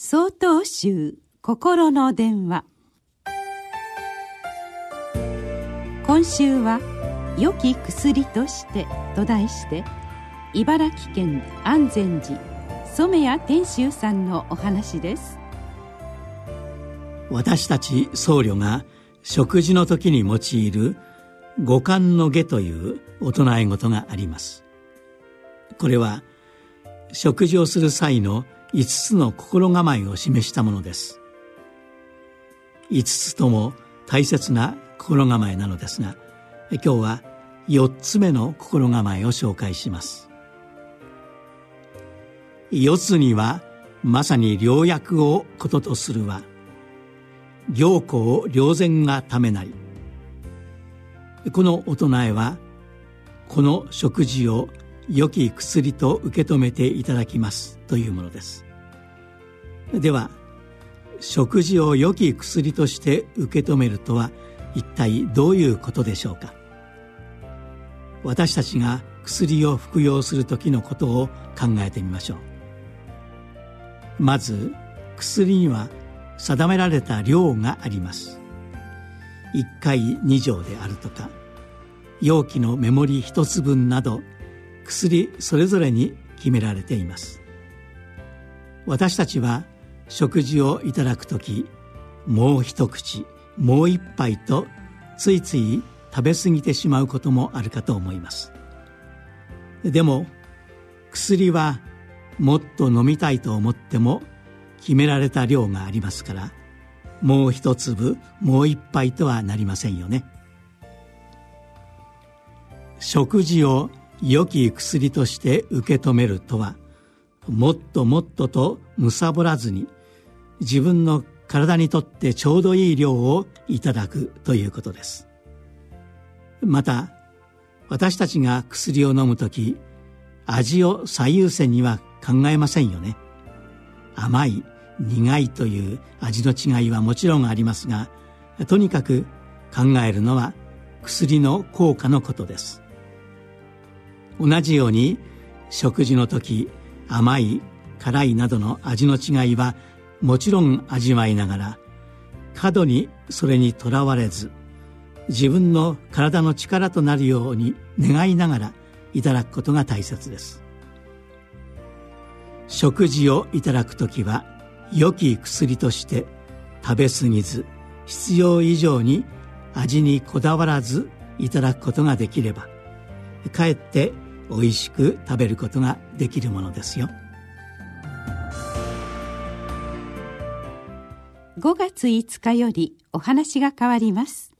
総統集心の電話。今週は「良き薬として」と題して茨城県安全寺染谷天秀さんのお話です。私たち僧侶が食事の時に用いる五感の下という大人え事があります。これは食事をする際の5つの心構えを示したものです。5つとも大切な心構えなのですが今日は4つ目の心構えを紹介します。四つにはまさに良薬をこととするは行幸良善がためなりこの大人へはこの食事を良き薬と受け止めていただきますというものです。では食事を良き薬として受け止めるとは一体どういうことでしょうか？私たちが薬を服用する時のことを考えてみましょう。まず薬には定められた量があります。1回2錠であるとか容器のメモリ1つ分など薬それぞれに決められています。私たちは食事をいただく時もう一口もう一杯とついつい食べ過ぎてしまうこともあるかと思います。でも薬はもっと飲みたいと思っても決められた量がありますからもう一粒もう一杯とはなりませんよね。食事を良き薬として受け止めるとはもっともっとと貪らずに自分の体にとってちょうどいい量をいただくということです。また私たちが薬を飲む時味を最優先には考えませんよね。甘い苦いという味の違いはもちろんありますがとにかく考えるのは薬の効果のことです。同じように食事の時甘い辛いなどの味の違いはもちろん味わいながら過度にそれにとらわれず自分の体の力となるように願いながらいただくことが大切です。食事をいただく時は良き薬として食べ過ぎず必要以上に味にこだわらずいただくことができればかえって美味しく食べることができるものですよ。5月5日よりお話が変わります。